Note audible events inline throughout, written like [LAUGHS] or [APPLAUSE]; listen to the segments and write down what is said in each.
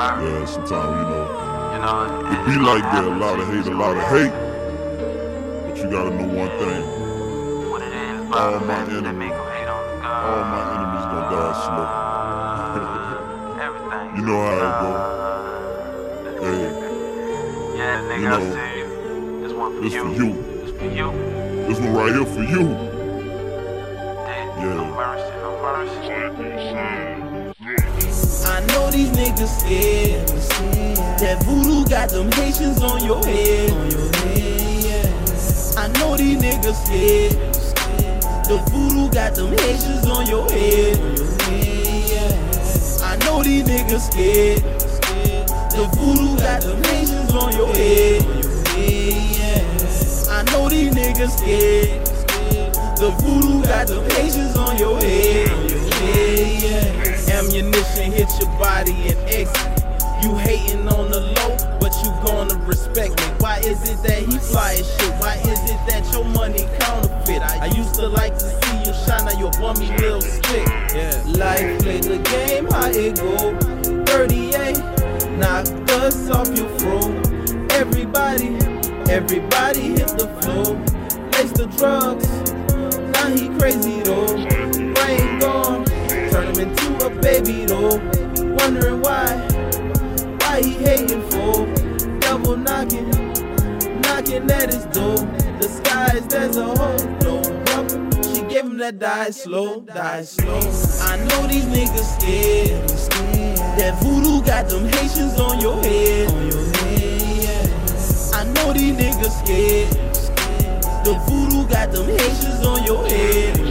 Yeah, sometimes, you know, You know, it be like that. A lot of hate, a lot of hate. But you gotta know one thing. What it is, All my the that enemies- make 'em hate on God. All my enemies gonna die slow. [LAUGHS] Everything. You know how it go. Hey, Yeah, nigga, You I know, see you. This one for this you. for you. This for you. This one right here for you. Dead. Yeah. No mercy, no mercy. I know these niggas scared. That voodoo got them Haitians on your head. I know these niggas scared. The voodoo got them Haitians on your head. I know these niggas scared. The voodoo got them Haitians on your head. I know these niggas scared. The voodoo got them Haitians on your head. Hit your body and exit. You hating on the low, but you gonna respect me. Why is it that he fly as shit? Why is it that your money counterfeit? I, I used to like to see you shine, now your bummy little stick. Yeah. Life play the game, how it go? 38, knock dust off your fro. Everybody, everybody hit the floor. Lace the drugs, now he crazy though. Baby though. Wondering why, why he hating for? Devil knocking, knocking at his door. The skies, there's a hole, no rubber. She gave him that die slow, die slow. I know these niggas scared. That voodoo got them Haitians on your head. I know these niggas scared. The voodoo got them Haitians on your head.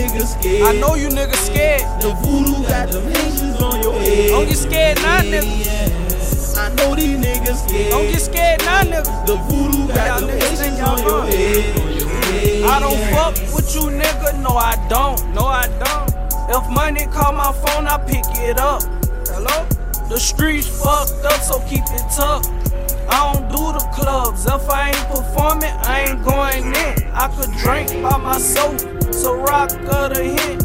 Niggas scared. I know you niggas scared. The voodoo got them Haitians on your head. Don't get scared now, nigga. I know these niggas scared. Don't get scared now, nigga. The voodoo got them niggas Haitians on your head. I don't fuck with you, nigga. No, I don't. No, I don't. If money call my phone, I pick it up. Hello? The streets fucked up, so keep it tucked. I don't do the clubs. If I ain't performing, I ain't going in. I could drink by myself, so rock of the hit.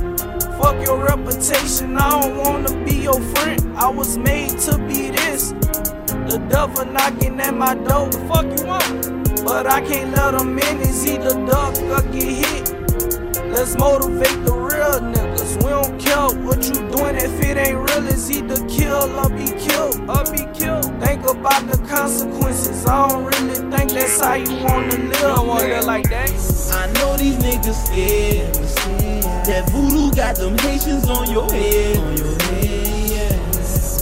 Fuck your reputation, I don't wanna be your friend. I was made to be this. The devil knocking at my door. The fuck you want? But I can't let him in. It's either duck or get hit. Let's motivate the real niggas. We don't care what you doing. If it ain't real, it's either kill or be killed. Or be killed. Think about the consequences. I don't really think that's how you wanna live. Don't wanna live like that. I know these niggas scared. That voodoo got them Haitians on your head.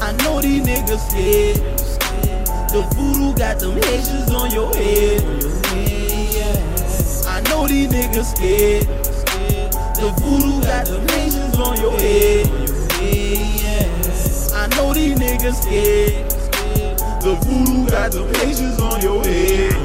I know these niggas scared. The voodoo got them Haitians on your head. I know these niggas scared. The voodoo got them Haitians on your head. I know these niggas scared. The voodoo got them Haitians on your head.